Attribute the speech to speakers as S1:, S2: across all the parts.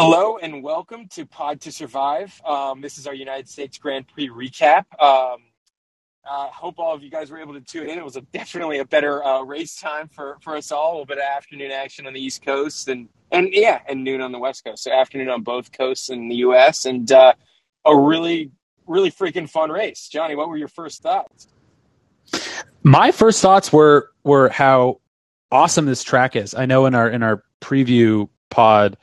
S1: Hello and welcome to Pod to Survive. Um, this is our United States Grand Prix recap. Um, uh, hope all of you guys were able to tune in. It was a, definitely a better uh, race time for, for us all. A little bit of afternoon action on the East Coast and and yeah, and noon on the West Coast. So afternoon on both coasts in the U.S. and uh, a really really freaking fun race. Johnny, what were your first thoughts?
S2: My first thoughts were were how awesome this track is. I know in our in our preview pod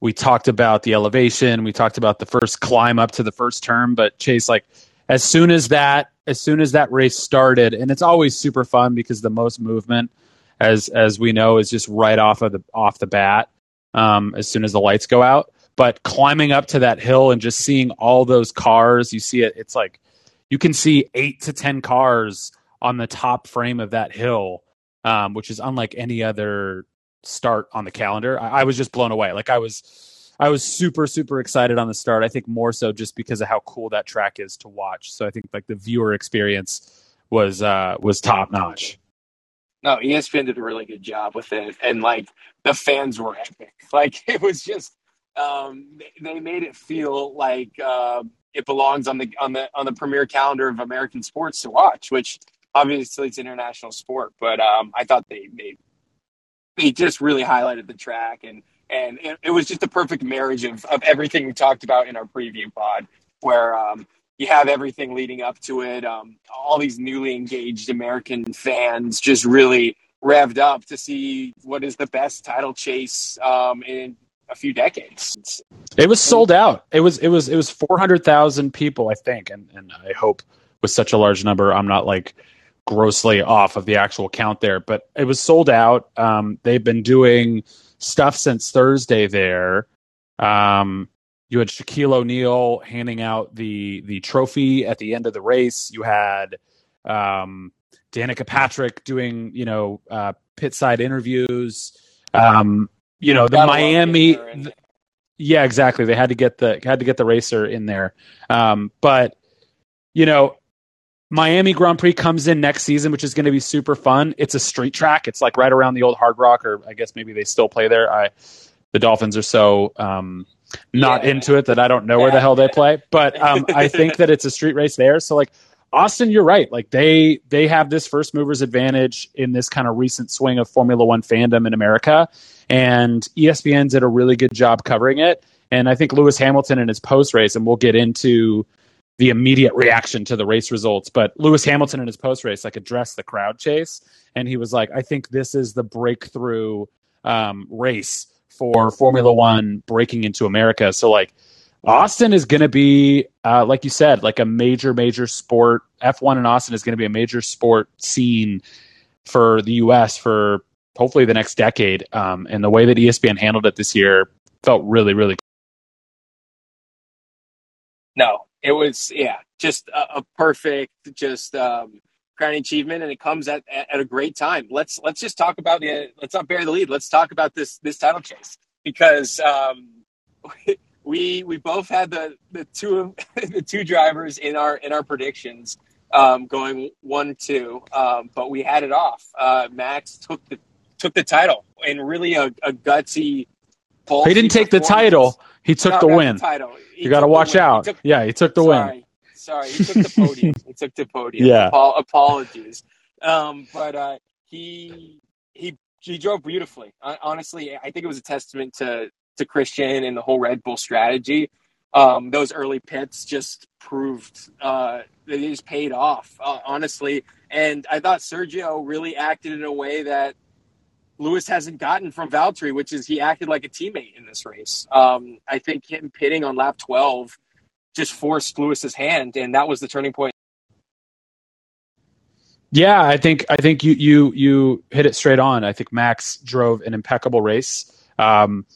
S2: we talked about the elevation, we talked about the first climb up to the first turn, but Chase, like as soon as that as soon as that race started, and it's always super fun because the most movement, as as we know, is just right off of the off the bat, um, as soon as the lights go out. But climbing up to that hill and just seeing all those cars, you see it. It's like you can see eight to ten cars on the top frame of that hill, um, which is unlike any other start on the calendar. I, I, was just blown away. Like I was, I was super super excited on the start. I think more so just because of how cool that track is to watch. So I think like the viewer experience was uh, was top notch.
S1: No, ESPN did a really good job with it, and like the fans were epic. Like it was just, um, they made it feel like uh, it belongs on the on the on the premier calendar of American sports to watch. Which obviously it's international sport, but um, I thought they they he just really highlighted the track and and it, it, was just a perfect marriage of, of everything we talked about in our preview pod where um, you have everything leading up to it um, all these newly engaged american fans just really revved up to see what is the best title chase um, in a few decades.
S2: It was sold out. It was it was it was 400000 people i think and, and i hope with such a large number i'm not like grossly off of the actual count there, but it was sold out. Um, they've been doing stuff since Thursday there. Um, you had Shaquille O'Neal handing out the the trophy at the end of the race. You had um, Danica Patrick doing you know uh, pit side interviews. Um, you know the Miami. yeah, exactly. They had to get the had to get the racer in there. Um, but you know Miami Grand Prix comes in next season, which is going to be super fun. It's a street track. It's like right around the old Hard Rock, or I guess maybe they still play there. I, the Dolphins are so um, not yeah. into it that I don't know where the hell they play. But um, I think that it's a street race there. So like Austin, you're right. Like they they have this first movers advantage in this kind of recent swing of Formula One fandom in America, and ESPN did a really good job covering it. And I think Lewis Hamilton in his post race, and we'll get into the immediate reaction to the race results. But Lewis Hamilton in his post race like addressed the crowd chase, and he was like, "I think this is the breakthrough um, race for Formula One breaking into America." So like. Austin is going to be, uh, like you said, like a major, major sport. F1 in Austin is going to be a major sport scene for the U.S. for hopefully the next decade. Um, and the way that ESPN handled it this year felt really, really.
S1: No, it was yeah, just a, a perfect just um, crowning achievement, and it comes at, at a great time. Let's let's just talk about the let's not bury the lead. Let's talk about this this title chase because um, we we both had the the two the two drivers in our in our predictions um, going one two, um, but we had it off. Uh, Max took the took the title in really a, a gutsy.
S2: He didn't take the title. He took no, the win. The title. He you got to watch out. Took, yeah, he took the
S1: sorry,
S2: win.
S1: Sorry, he took the podium. he took the podium.
S2: Yeah.
S1: apologies. Um, but uh, he he he drove beautifully. honestly, I think it was a testament to to Christian and the whole Red Bull strategy. Um, those early pits just proved uh, they just paid off, uh, honestly. And I thought Sergio really acted in a way that Lewis hasn't gotten from Valtteri, which is he acted like a teammate in this race. Um, I think him pitting on lap 12 just forced Lewis's hand, and that was the turning point.
S2: Yeah, I think I think you you you hit it straight on. I think Max drove an impeccable race. Um,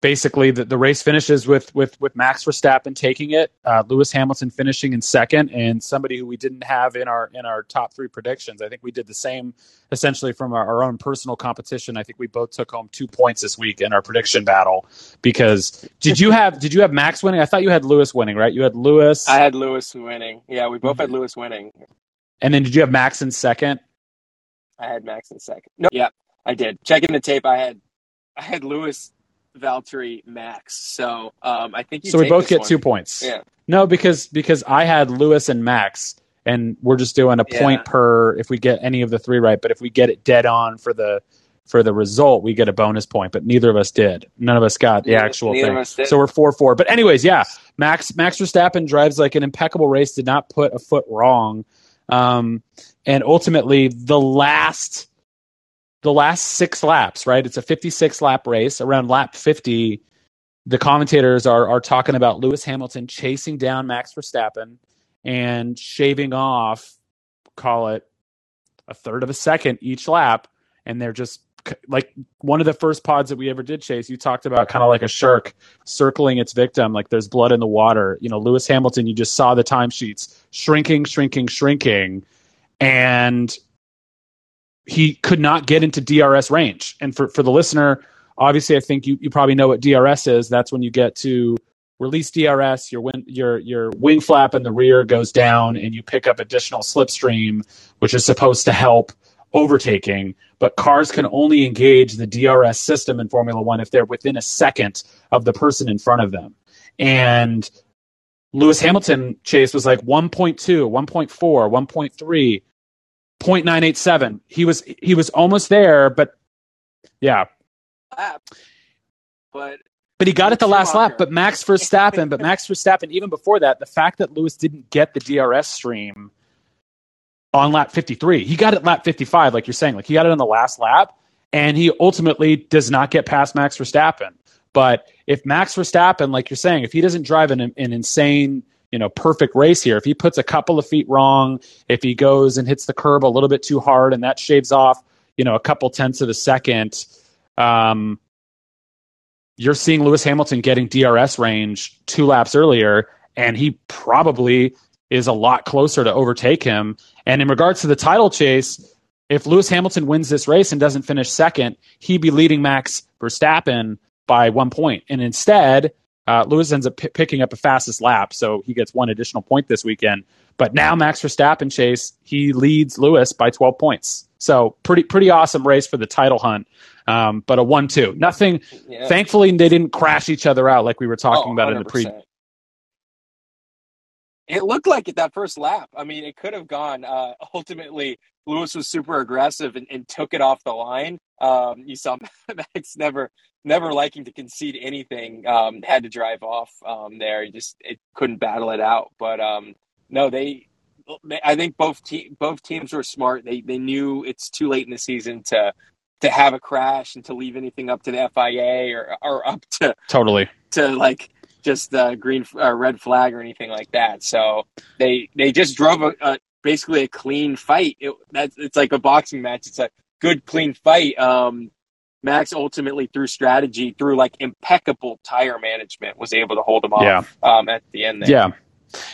S2: basically the, the race finishes with with with Max Verstappen taking it, uh, Lewis Hamilton finishing in second, and somebody who we didn't have in our in our top three predictions. I think we did the same essentially from our, our own personal competition. I think we both took home two points this week in our prediction battle because did you have did you have Max winning? I thought you had Lewis winning, right? You had Lewis.
S1: I had Lewis winning. Yeah, we both had Lewis winning.
S2: And then did you have Max in second?
S1: I had Max in second. No, yeah, I did. Checking the tape, I had I had Lewis Valtteri Max. So um, I think
S2: so. We both get
S1: one.
S2: two points.
S1: Yeah.
S2: No, because because I had Lewis and Max, and we're just doing a
S1: Yeah.
S2: per if we get any of the three right. But if we get it dead on for the for the result, we get a bonus point. But neither of us did. None of us got the actual
S1: neither
S2: thing.
S1: of us did.
S2: So we're four four. But anyways, yeah, Max Max Verstappen drives like an impeccable race. Did not put a foot wrong, um, and ultimately the last the last six laps. Right, it's a fifty six lap race. Around lap fifty, the commentators are are talking about Lewis Hamilton chasing down Max Verstappen and shaving off, call it a third of a second each lap, and they're just like one of the first pods that we ever did chase. You talked about kind of like a shark circling its victim, like there's blood in the water. You know, Lewis Hamilton, you just saw the timesheets shrinking, shrinking, shrinking, and he could not get into DRS range. And for for the listener, obviously, I think you, you probably know what DRS is. That's when you get to release DRS, your wing, your your wing flap in the rear goes down, and you pick up additional slipstream, which is supposed to help overtaking. But cars can only engage the DRS system in Formula One if they're within a second of the person in front of them. And Lewis Hamilton chase was like 1.2, 1.4, 1.3, 0.987. He was he was almost there, but yeah,
S1: lap. But
S2: but he got it the last lap. But Max Verstappen, but Max Verstappen, even before that, the fact that Lewis didn't get the DRS stream on lap 53, he got it lap 55, like you're saying, like he got it on the last lap, and he ultimately does not get past Max Verstappen. But if Max Verstappen, like you're saying, if he doesn't drive an, an insane, you know, perfect race here, if he puts a couple of feet wrong, if he goes and hits the curb a little bit too hard, and that shaves off, you know, a couple tenths of a second, um, you're seeing Lewis Hamilton getting DRS range two laps earlier, and he probably is a lot closer to overtake him. And in regards to the title chase, if Lewis Hamilton wins this race and doesn't finish second, he'd be leading Max Verstappen by one point. And instead, uh, Lewis ends up p- picking up a fastest lap, so he gets one additional point this weekend. But now Max Verstappen chase, he leads Lewis by 12 points. So pretty pretty awesome race for the title hunt. Um, but a one-two, nothing.
S1: yeah.
S2: Thankfully, they didn't crash each other out like we were talking
S1: Oh,
S2: about in the pre.
S1: It looked like it that first lap. I mean, it could have gone. Uh, ultimately, Lewis was super aggressive and, and took it off the line. Um, you saw Max never, never liking to concede anything. Um, had to drive off um, there. He just it couldn't battle it out. But um, no, they. I think both te- both teams were smart. They they knew it's too late in the season to to have a crash and to leave anything up to the FIA or or up to
S2: Totally.
S1: to like just uh, green uh, red flag or anything like that. So they they just drove a, a basically a clean fight. It, that's it's like a boxing match. It's a good clean fight. Um, Max ultimately through strategy, through like impeccable tire management, was able to hold him off
S2: Yeah.
S1: um, at the end. There.
S2: Yeah.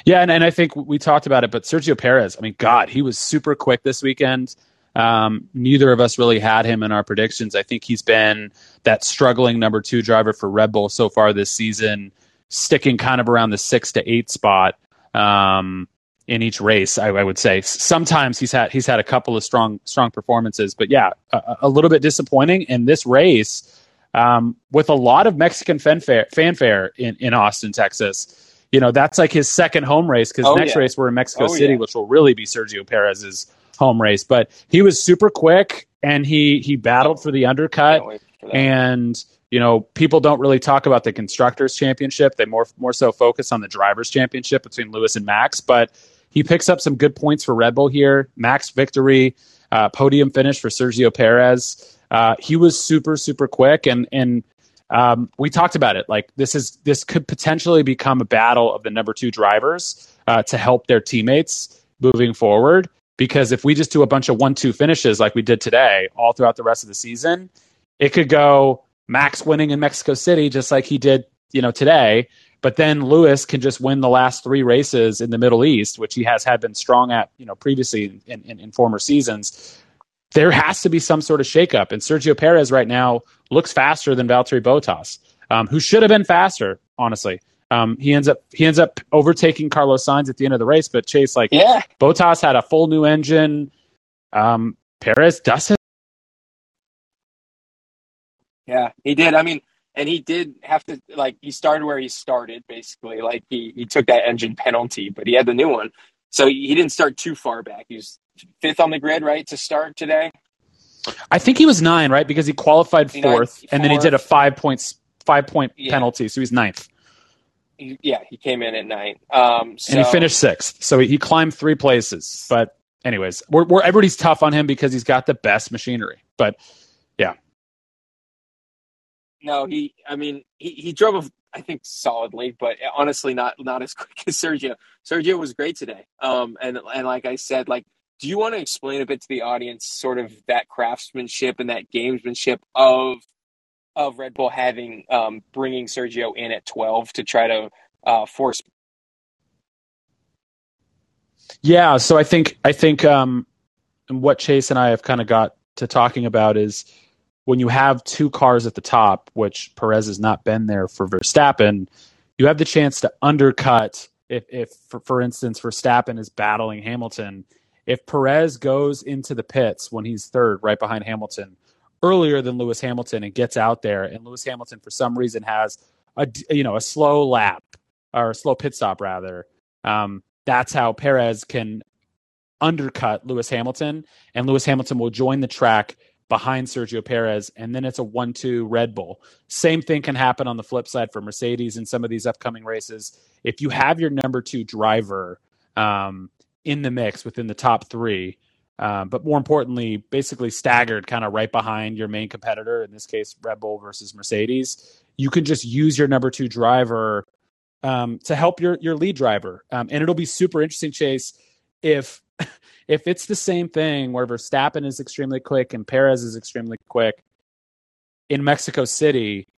S2: Yeah, and, and I think we talked about it, but Sergio Perez, I mean, God, he was super quick this weekend. Um, neither of us really had him in our predictions. I think he's been that struggling number two driver for Red Bull so far this season, sticking kind of around the six to eight spot um, in each race. I, I would say sometimes he's had he's had a couple of strong strong performances, but yeah, a, a little bit disappointing in this race um, with a lot of Mexican fanfare, fanfare in, in Austin, Texas. You know, that's like his second home race because
S1: Oh,
S2: next
S1: yeah.
S2: race we're in Mexico
S1: Oh,
S2: City,
S1: yeah.
S2: which will really be Sergio Perez's home race. But he was super quick and he he battled for the undercut.
S1: For.
S2: And you know, people don't really talk about the constructors championship. They more more so focus on the drivers championship between Lewis and Max. But he picks up some good points for Red Bull here. Max victory, uh, podium finish for Sergio Perez. Uh, he was super super quick and and um, we talked about it. Like this is this could potentially become a battle of the number two drivers uh, to help their teammates moving forward. Because if we just do a bunch of one-two finishes like we did today, all throughout the rest of the season, it could go Max winning in Mexico City just like he did, you know, today. But then Lewis can just win the last three races in the Middle East, which he has had been strong at, you know, previously in, in, in former seasons. There has to be some sort of shakeup, and Sergio Perez right now looks faster than Valtteri Bottas, um, who should have been faster. Honestly, um, he ends up he ends up overtaking Carlos Sainz at the end of the race. But Chase, like
S1: yeah,
S2: Bottas had a full new engine. Um, Perez doesn't.
S1: Yeah, he did. I mean, and he did have to like he started where he started basically. Like he he took that engine penalty, but he had the new one, so he didn't start too far back. He was fifth on the grid, right, to start today.
S2: I think he was nine, right, because he qualified fourth, fourth. and then he did a five points five point yeah. penalty, so he's ninth.
S1: He, yeah, he came in at ninth, um, so,
S2: and he finished sixth. So he, he climbed three places. But anyways, we're, we're everybody's tough on him because he's got the best machinery. But
S1: no, he. I mean, he, he drove, I think, solidly, but honestly, not not as quick as Sergio. Sergio was great today. Um, and and like I said, like, do you want to explain a bit to the audience, sort of that craftsmanship and that gamesmanship of of Red Bull having um, bringing Sergio in at twelve to try to uh, force.
S2: Yeah, so I think I think um, what Chase and I have kind of got to talking about is when you have two cars at the top, which Perez has not been there for Verstappen, you have the chance to undercut. If, if for, for instance, Verstappen is battling Hamilton, if Perez goes into the pits when he's third, right behind Hamilton, earlier than Lewis Hamilton, and gets out there, and Lewis Hamilton for some reason has a you know a slow lap or a slow pit stop rather, um, that's how Perez can undercut Lewis Hamilton, and Lewis Hamilton will join the track behind Sergio Perez, and then it's a one-two Red Bull. Same thing can happen on the flip side for Mercedes in some of these upcoming races. If you have your number two driver um, in the mix within the top three, um, but more importantly, basically staggered kind of right behind your main competitor, in this case, Red Bull versus Mercedes, you can just use your number two driver um, to help your your lead driver, um, and it'll be super interesting, Chase, if if it's the same thing where Verstappen is extremely quick and Perez is extremely quick in Mexico City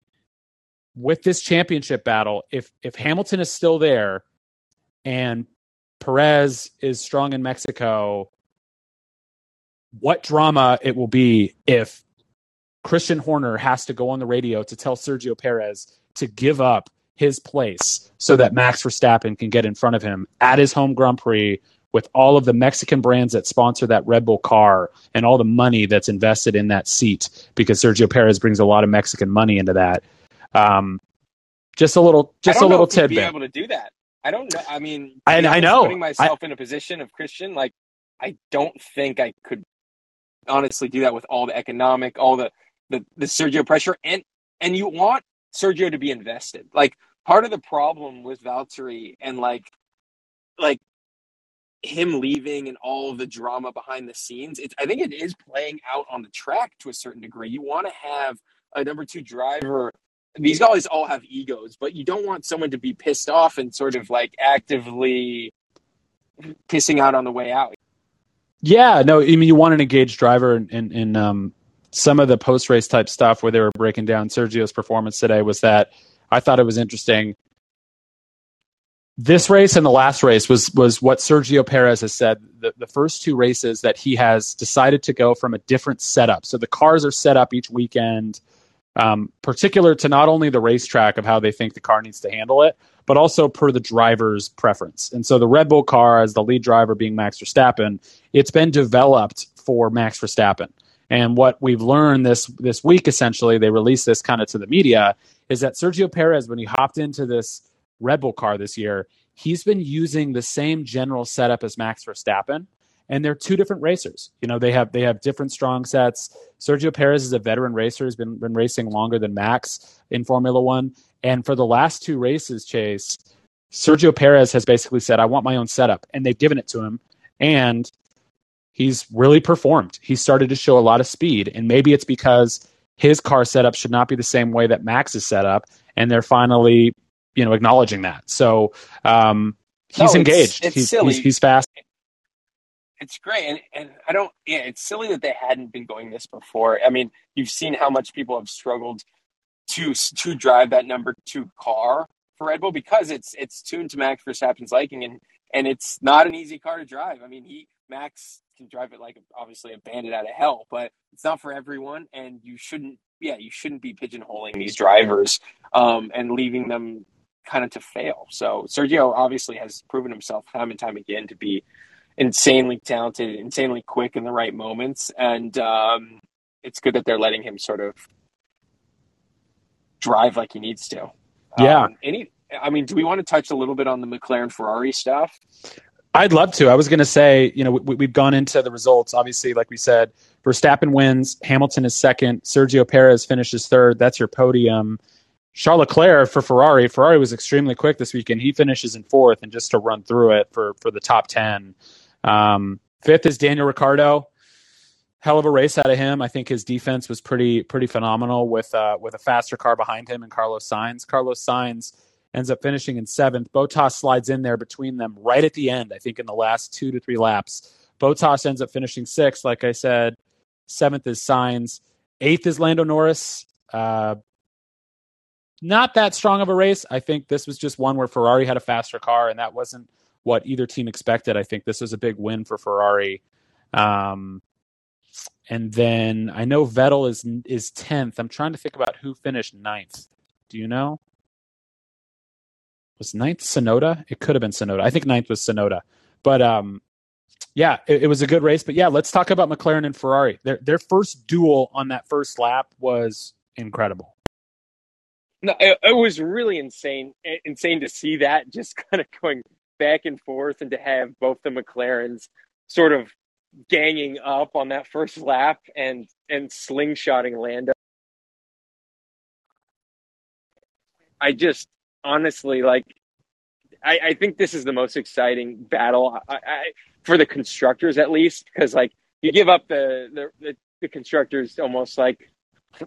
S2: with this championship battle, if if Hamilton is still there and Perez is strong in Mexico, what drama it will be if Christian Horner has to go on the radio to tell Sergio Perez to give up his place so that Max Verstappen can get in front of him at his home Grand Prix with all of the Mexican brands that sponsor that Red Bull car and all the money that's invested in that seat because Sergio Perez brings a lot of Mexican money into that. Um, just a little, just a little tidbit. Be
S1: able to do that. I don't know. I mean,
S2: I, I know
S1: putting myself I, in a position of Christian, like I don't think I could honestly do that with all the economic, all the the, the Sergio pressure, and and you want Sergio to be invested. Like part of the problem with Valtteri and like like him leaving and all of the drama behind the scenes, it's, I think it is playing out on the track to a certain degree. You want to have a number two driver. These guys all have egos, but you don't want someone to be pissed off and sort of like actively pissing out on the way out.
S2: Yeah, no, I mean you want an engaged driver, and in, in, in um, some of the post race type stuff where they were breaking down Sergio's performance today was that I thought it was interesting this race and the last race was was what Sergio Perez has said. The, the first two races that he has decided to go from a different setup. So the cars are set up each weekend, um, particular to not only the racetrack of how they think the car needs to handle it, but also per the driver's preference. And so the Red Bull car, as the lead driver being Max Verstappen, it's been developed for Max Verstappen. And what we've learned this this week, essentially, they released this kind of to the media, is that Sergio Perez, when he hopped into this Red Bull car this year, he's been using the same general setup as Max Verstappen, and they're two different racers. You know, they have they have different strong sets. Sergio Perez is a veteran racer; he's been been racing longer than Max in Formula One, and for the last two races, Chase, Sergio Perez has basically said, "I want my own setup," and they've given it to him, and he's really performed. He started to show a lot of speed, and maybe it's because his car setup should not be the same way that Max is set up, and they're finally you know acknowledging that. So um, he's no, engaged.
S1: It's
S2: he's,
S1: silly.
S2: He's, he's, fast.
S1: It's great, and and I don't. Yeah, it's silly that they hadn't been going this before. I mean, you've seen how much people have struggled to to drive that number two car for Red Bull because it's it's tuned to Max Verstappen's liking, and and it's not an easy car to drive. I mean, he Max can drive it like obviously a bandit out of hell, but it's not for everyone, and you shouldn't. Yeah, you shouldn't be pigeonholing these drivers um, and leaving them kind of to fail. So Sergio obviously has proven himself time and time again to be insanely talented, insanely quick in the right moments, and um, it's good that they're letting him sort of drive like he needs to.
S2: Yeah.
S1: Um, any, I mean, do we want to touch a little bit on the McLaren Ferrari stuff?
S2: I'd love to. I was going to say, you know, we, have gone into the results. Obviously, like we said, Verstappen wins, Hamilton is second, Sergio Perez finishes third. That's your podium. Charles Leclerc for Ferrari. Ferrari was extremely quick this weekend. He finishes in fourth, and just to run through it for for the top ten. Um, fifth is Daniel Ricciardo. Hell of a race out of him. I think his defense was pretty pretty phenomenal with uh, with a faster car behind him and Carlos Sainz. Carlos Sainz ends up finishing in seventh. Bottas slides in there between them right at the end, I think in the last two to three laps. Bottas ends up finishing sixth, like I said. Seventh is Sainz. Eighth is Lando Norris. Uh, not that strong of a race. I think this was just one where Ferrari had a faster car, and that wasn't what either team expected. I think this was a big win for Ferrari. Um, and then I know Vettel is is tenth. I'm trying to think about who finished ninth. Do you know? was ninth Tsunoda? It could have been Tsunoda. I think ninth was Tsunoda. But um, yeah, it, it, was a good race. But yeah, let's talk about McLaren and Ferrari. Their their first duel on that first lap was incredible.
S1: No, it, it was really insane. Insane to see that just kind of going back and forth, and to have both the McLarens sort of ganging up on that first lap and and slingshotting Lando. I just honestly, like, I, I think this is the most exciting battle I, I, for the constructors, at least, because like you give up the the, the, the constructors almost like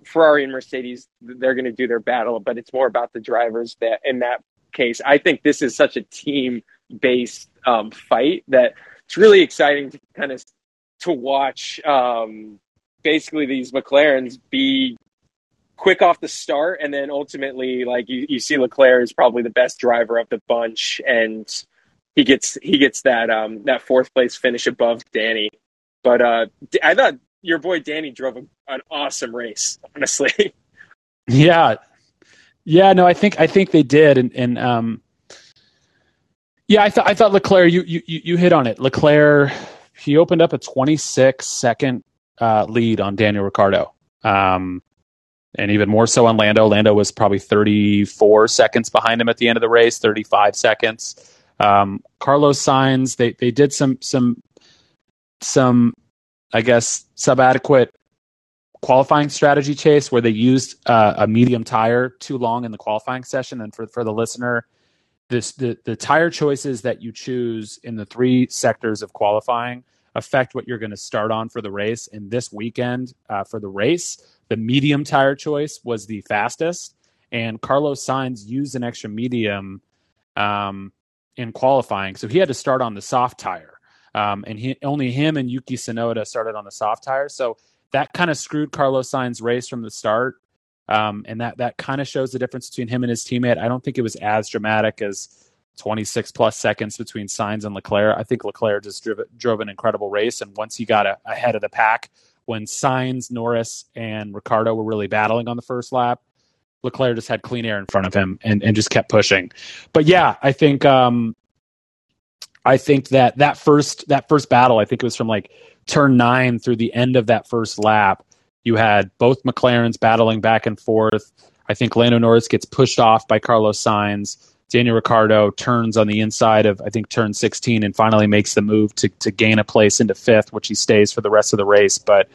S1: Ferrari and Mercedes, they're going to do their battle, but it's more about the drivers that in that case. I think this is such a team based um, fight that it's really exciting to kind of to watch um, basically these McLarens be quick off the start, and then ultimately, like you, you see, Leclerc is probably the best driver of the bunch, and he gets he gets that um that fourth place finish above Danny. But uh, I thought your boy Danny drove a, an awesome race, honestly.
S2: Yeah, yeah. No, I think I think they did, and and um, yeah, I thought I thought Leclerc. You you you hit on it. Leclerc. He opened up a 26 second uh, lead on Daniel Ricciardo. Um, and even more so on Lando. Lando was probably 34 seconds behind him at the end of the race, 35 seconds. Um, Carlos Sainz, they they did some some some, I guess, subadequate qualifying strategy chase where they used uh, a medium tire too long in the qualifying session. And for for the listener, this the the tire choices that you choose in the three sectors of qualifying affect what you're going to start on for the race. And this weekend uh, for the race the medium tire choice was the fastest, and Carlos Sainz used an extra medium um, in qualifying, so he had to start on the soft tire. Um, and he, only him and Yuki Tsunoda started on the soft tire, so that kind of screwed Carlos Sainz' race from the start. Um, and that that kind of shows the difference between him and his teammate. I don't think it was as dramatic as 26 plus seconds between Sainz and Leclerc. I think Leclerc just drove, drove an incredible race, and once he got a, ahead of the pack, when Sainz, Norris, and Ricciardo were really battling on the first lap. Leclerc just had clean air in front of him and, and just kept pushing. But yeah, I think um, I think that that first that first battle, I think it was from like turn nine through the end of that first lap. You had both McLarens battling back and forth. I think Lando Norris gets pushed off by Carlos Sainz. Daniel Ricciardo turns on the inside of I think turn 16 and finally makes the move to to gain a place into fifth, which he stays for the rest of the race. But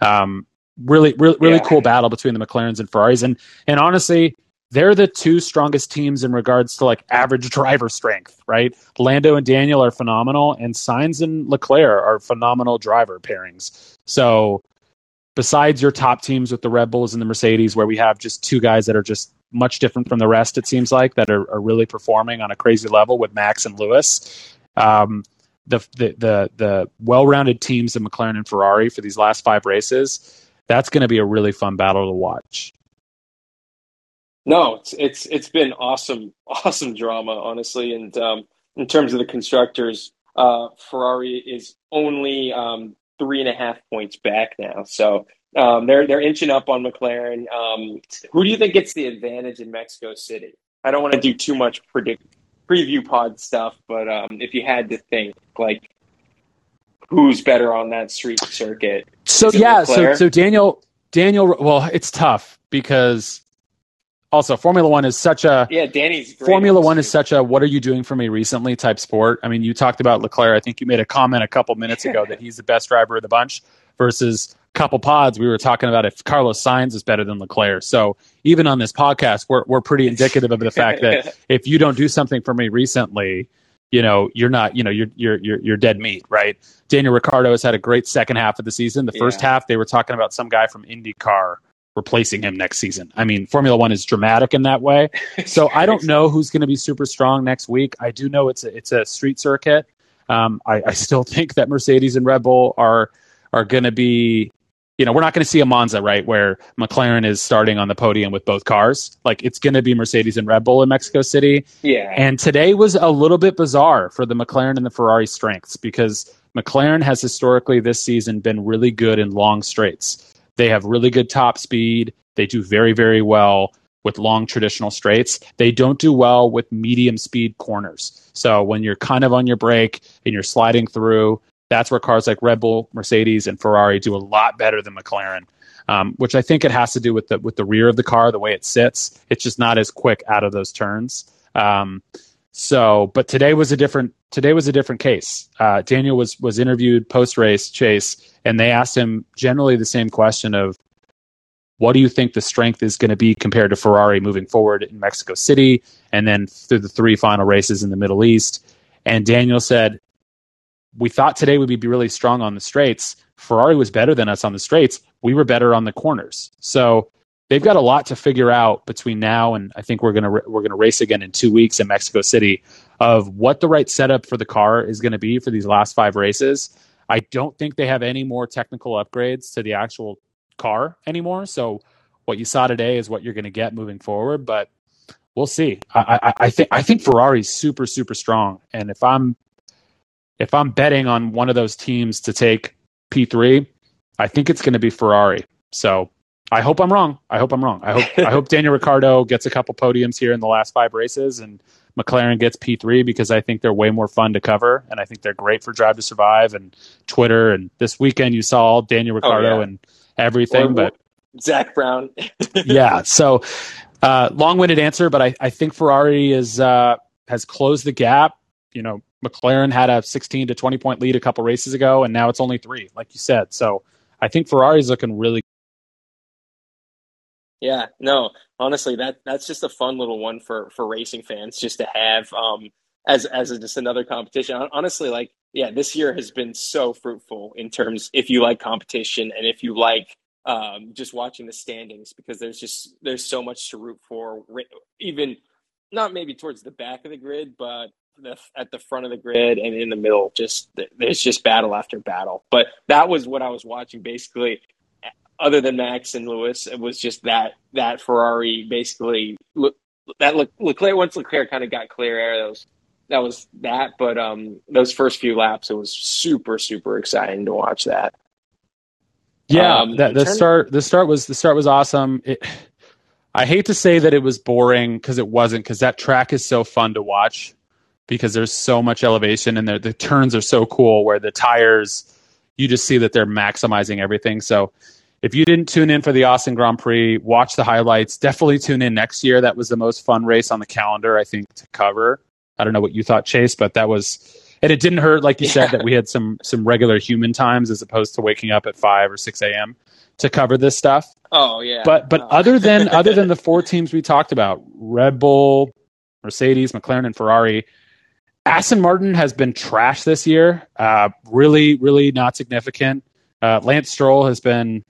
S2: um, really, really, really yeah. cool battle between the McLarens and Ferraris, and and honestly, they're the two strongest teams in regards to like average driver strength, right? Lando and Daniel are phenomenal, and Sainz and Leclerc are phenomenal driver pairings. So, besides your top teams with the Red Bulls and the Mercedes, where we have just two guys that are just much different from the rest. It seems like that are, are really performing on a crazy level with Max and Lewis. Um, the the the, the well rounded teams of McLaren and Ferrari for these last five races. That's going to be a really fun battle to watch.
S1: No, it's it's it's been awesome, awesome drama, honestly. And um, in terms of the constructors, uh, Ferrari is only um, three and a half points back now. So um, they're they're inching up on McLaren. Um, who do you think gets the advantage in Mexico City? I don't want to do too much predict preview pod stuff, but um, if you had to think, like, who's better on that street circuit?
S2: So yeah, so so Daniel Daniel. Well, it's tough because Also, Formula One is such a
S1: yeah. Danny's
S2: Formula One is such a "what are you doing for me recently" type sport. I mean, you talked about Leclerc. I think you made a comment a couple minutes ago that he's the best driver of the bunch. Versus couple pods, we were talking about if Carlos Sainz is better than Leclerc. So even on this podcast, we're we're pretty indicative of the fact that if you don't do something for me recently, you know you're not you know you're you're you're, you're dead meat, right? Daniel Ricciardo has had a great second half of the season. The first
S1: Yeah.
S2: half, they were talking about some guy from IndyCar replacing him next season. I mean, Formula One is dramatic in that way. So I don't know who's going to be super strong next week. I do know it's a, it's a street circuit. Um, I, I still think that Mercedes and Red Bull are are going to be. You know, we're not going to see a Monza, right, where McLaren is starting on the podium with both cars. Like it's going to be Mercedes and Red Bull in Mexico City.
S1: Yeah.
S2: And today was a little bit bizarre for the McLaren and the Ferrari strengths because McLaren has historically this season been really good in long straights. They have really good top speed. They do very, very well with long traditional straights. They don't do well with medium speed corners. So when you're kind of on your brake and you're sliding through, that's where cars like Red Bull, Mercedes, and Ferrari do a lot better than McLaren. Um, which I think it has to do with the with the rear of the car, the way it sits. It's just not as quick out of those turns. Um, so, but today was a different today was a different case. Uh, Daniel was was interviewed post race Chase, and they asked him generally the same question of, "What do you think the strength is going to be compared to Ferrari moving forward in Mexico City, and then through the three final races in the Middle East?" And Daniel said, "We thought today would be really strong on the straights. Ferrari was better than us on the straights. We were better on the corners. So." They've got a lot to figure out between now and I think we're gonna we're gonna race again in two weeks in Mexico City of what the right setup for the car is going to be for these last five races. I don't think they have any more technical upgrades to the actual car anymore. So what you saw today is what you're going to get moving forward, but we'll see. I, I, I think I think Ferrari's super super strong, and if I'm if I'm betting on one of those teams to take P3, I think it's going to be Ferrari. So I hope I'm wrong. I hope I'm wrong. I hope I hope Daniel Ricciardo gets a couple podiums here in the last five races and McLaren gets P3 because I think they're way more fun to cover and I think they're great for Drive to Survive and Twitter and this weekend you saw all Daniel Ricciardo
S1: yeah.
S2: and everything,
S1: Or-
S2: but
S1: Zak Brown.
S2: yeah. So uh, long-winded answer, but I, I think Ferrari is uh, has closed the gap. You know, McLaren had a 16 to 20 point lead a couple races ago, and now it's only three, like you said. So I think Ferrari's looking really.
S1: Yeah, no, honestly, that that's just a fun little one for for racing fans just to have um as as a, just another competition. Honestly, like yeah, this year has been so fruitful in terms if you like competition and if you like um just watching the standings because there's just there's so much to root for even not maybe towards the back of the grid but the, at the front of the grid and in the middle just there's just battle after battle but that was what i was watching basically other than Max and Lewis, it was just that that Ferrari basically that Le- Leclerc once Leclerc kind of got clear air. That was that was that. But um, those first few laps, it was super super exciting to watch that.
S2: Yeah,
S1: Um,
S2: that, the start the start was the start was awesome. It, I hate to say that it was boring because it wasn't because that track is so fun to watch because there's so much elevation and the, the turns are so cool where the tires you just see that they're maximizing everything. So if you didn't tune in for the Austin Grand Prix, watch the highlights. Definitely tune in next year. That was the most fun race on the calendar, I think, to cover. I don't know what you thought, Chase, but that was and it didn't hurt, like you said, that we had some some regular human times as opposed to waking up at five or six a.m. to cover this stuff.
S1: Oh yeah,
S2: But but
S1: Oh.
S2: other than other than the four teams we talked about, Red Bull, Mercedes, McLaren, and Ferrari, Aston Martin has been trash this year. Uh, really, really not significant. Uh, Lance Stroll has been.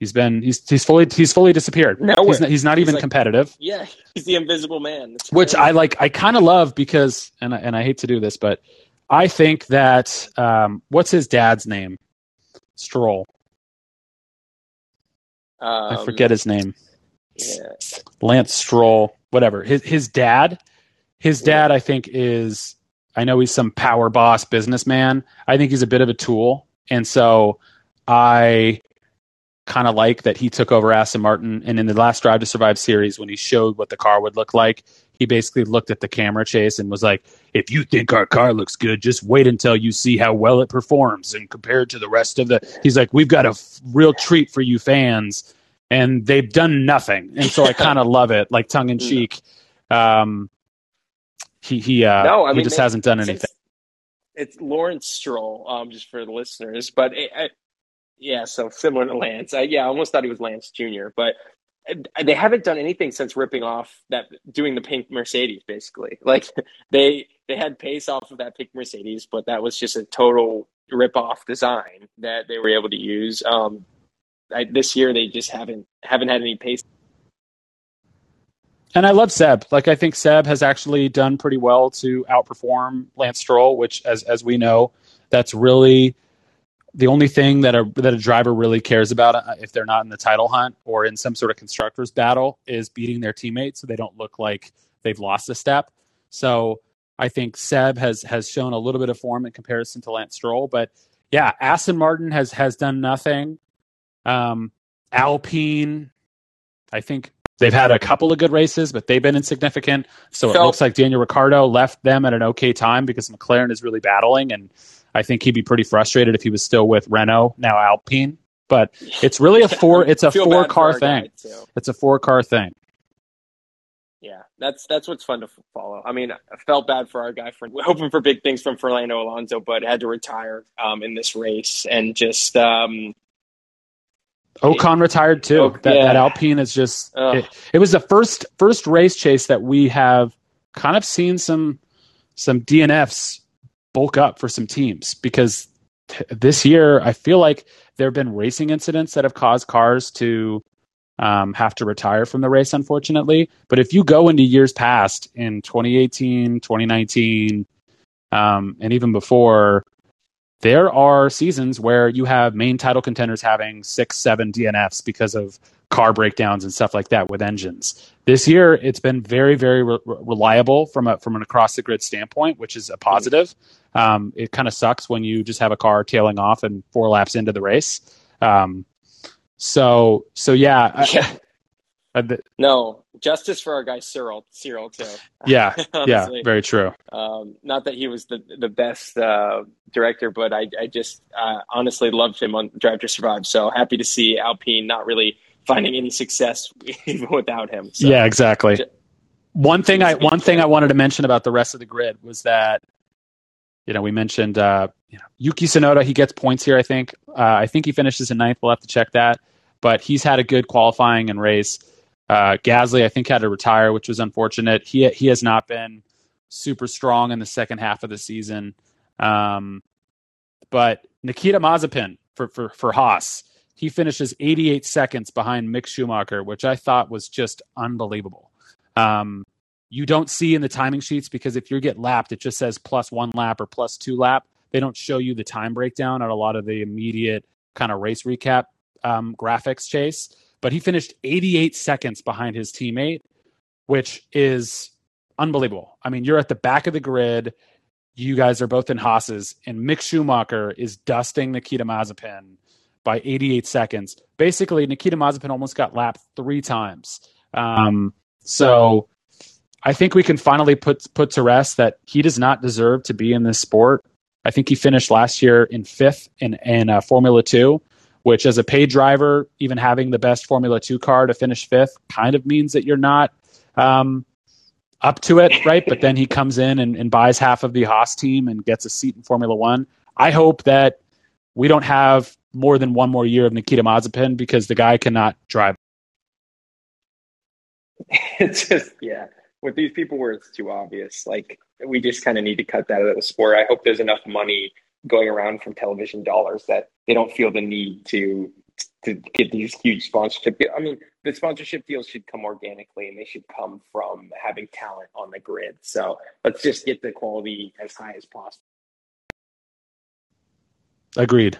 S2: He's been he's he's fully he's fully disappeared.
S1: Nowhere.
S2: He's not, he's not
S1: He's
S2: even
S1: like-
S2: competitive
S1: yeah, he's the invisible man.
S2: Which. I like. I kind of love because, and I- and I hate to do this, but I think that um, what's his dad's name? Stroll. I
S1: Um,
S2: forget his name.
S1: Yeah.
S2: Lance Stroll. Whatever. His his dad. His dad, I think, is. I know he's some power boss businessman. I think he's a bit of a tool, and so I kind of like that he took over Aston Martin. And in the last Drive to Survive series, when he showed what the car would look like, he basically looked at the camera chase and was like, "If you think our car looks good, just wait until you see how well it performs and compared to the rest of the." He's like, "We've got a f- real treat for you fans." and they've done nothing. And so I kind of love it, like tongue in cheek. Um, he he uh, no, I mean, he just they, hasn't done anything.
S1: It's Lawrence Stroll, um, just for the listeners, but it, it, yeah, so similar to Lance. I, yeah, I almost thought he was Lance Jr., but they haven't done anything since ripping off that doing the pink Mercedes basically. Like they they had pace off of that pink Mercedes, but that was just a total rip off design that they were able to use. Um, I, this year they just haven't haven't had any pace.
S2: And I love Seb. Like I think Seb has actually done pretty well to outperform Lance Stroll, which as as we know, that's really the only thing that a that a driver really cares about uh, if they're not in the title hunt or in some sort of constructors battle is beating their teammates so they don't look like they've lost a step. So I think Seb has has shown a little bit of form in comparison to Lance Stroll, but yeah, Aston Martin has has done nothing. Um, Alpine, I think they've had a couple of good races, but they've been insignificant. So, so it looks like Daniel Ricciardo left them at an okay time because McLaren is really battling and I think he'd be pretty frustrated if he was still with Renault, now Alpine. But it's really a four. It's a four car thing. It's a four car thing.
S1: Yeah, that's that's what's fun to follow. I mean, I felt bad for our guy for hoping for big things from Fernando Alonso, but had to retire um, in this race and just. Um,
S2: Ocon it, retired too. Oh, that, yeah. that, Alpine is just. It, it was the first first race chase that we have kind of seen some some DNFs bulk up for some teams because t- this year I feel like there have been racing incidents that have caused cars to um, have to retire from the race, unfortunately. But if you go into years past in 2018, 2019, um, and even before, there are seasons where you have main title contenders having six, seven DNFs because of car breakdowns and stuff like that with engines. This year, it's been very, very re- reliable from a from an across the grid standpoint, which is a positive. Um, it kind of sucks when you just have a car tailing off and four laps into the race. Um, so, so yeah.
S1: yeah. I, I, no, justice for our guy Cyril, Cyril too.
S2: Yeah, yeah, very true.
S1: Um, not that he was the the best uh, director, but I, I just uh, honestly loved him on Drive to Survive. So happy to see Alpine not really finding any success even without him. So,
S2: yeah, exactly. Just, one thing I one thing I wanted to mention about the rest of the grid was that you know we mentioned uh, you know, Yuki Tsunoda. He gets points here. I think. Uh, I think he finishes in ninth. We'll have to check that. But he's had a good qualifying and race. Uh, Gasly, I think, had to retire, which was unfortunate. He he has not been super strong in the second half of the season. Um, but Nikita Mazepin for for for Haas, he finishes 88 seconds behind Mick Schumacher, which I thought was just unbelievable. Um, you don't see in the timing sheets because if you get lapped, it just says plus one lap or plus two lap. They don't show you the time breakdown on a lot of the immediate kind of race recap um, graphics chase. But he finished 88 seconds behind his teammate, which is unbelievable. I mean, you're at the back of the grid. You guys are both in Haas's, and Mick Schumacher is dusting Nikita Mazepin by 88 seconds. Basically, Nikita Mazepin almost got lapped three times. Um, so I think we can finally put put to rest that he does not deserve to be in this sport. I think he finished last year in fifth in in uh, Formula Two, which as a paid driver, even having the best Formula Two car to finish fifth kind of means that you're not um, up to it, right? but then he comes in and, and buys half of the Haas team and gets a seat in Formula One. I hope that we don't have more than one more year of Nikita Mazepin because the guy cannot drive.
S1: It's just yeah, with these people where it's too obvious. Like we just kind of need to cut that out of the sport. I hope there's enough money going around from television dollars that they don't feel the need to to get these huge sponsorship. I mean, the sponsorship deals should come organically, and they should come from having talent on the grid. So let's just get the quality as high as possible.
S2: Agreed.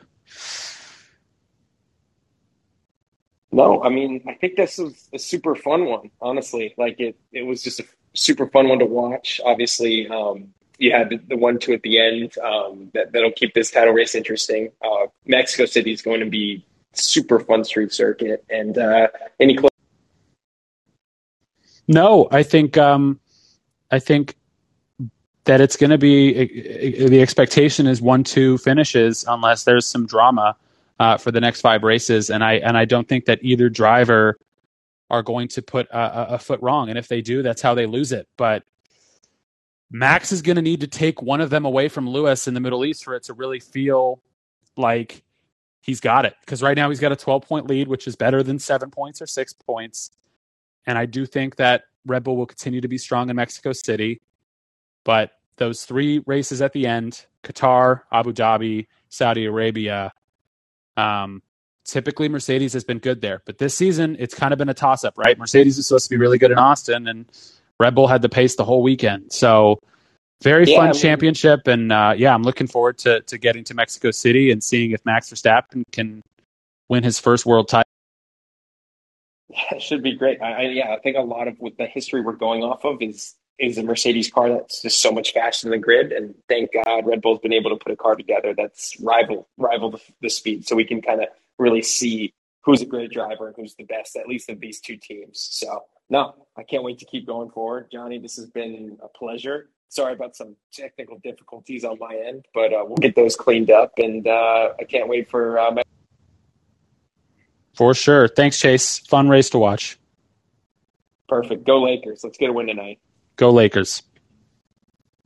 S1: No, I mean, I think this was a super fun one, honestly. Like it, it was just a super fun one to watch. Obviously, um, you had the, one two at the end um, that that'll keep this title race interesting. Uh, Mexico City is going to be super fun street circuit, and uh, any. Cl-
S2: no, I think um, I think that it's going to be the expectation is one two finishes unless there's some drama uh, for the next five races, and I and I don't think that either driver are going to put a, a foot wrong, and if they do, that's how they lose it. But Max is going to need to take one of them away from Lewis in the Middle East for it to really feel like he's got it. Because right now he's got a 12 point lead, which is better than seven points or six points. And I do think that Red Bull will continue to be strong in Mexico City. But those three races at the end Qatar, Abu Dhabi, Saudi Arabia um, typically Mercedes has been good there. But this season, it's kind of been a toss up, right? Mercedes is supposed to be really good in Austin, and Red Bull had the pace the whole weekend. So very yeah, fun championship, and uh, yeah, I'm looking forward to to getting to Mexico City and seeing if Max Verstappen can win his first world title.
S1: Yeah, it should be great. I, I, yeah, I think a lot of what the history we're going off of is is a Mercedes car that's just so much faster than the grid, and thank God Red Bull's been able to put a car together that's rival rival the, the speed, so we can kind of really see who's a great driver and who's the best, at least of these two teams. So no, I can't wait to keep going forward. Johnny, this has been a pleasure. Sorry about some technical difficulties on my end, but uh, we'll get those cleaned up. And uh, I can't wait for. Uh, my-
S2: for sure. Thanks, Chase. Fun race to watch.
S1: Perfect. Go Lakers. Let's get a win tonight.
S2: Go Lakers.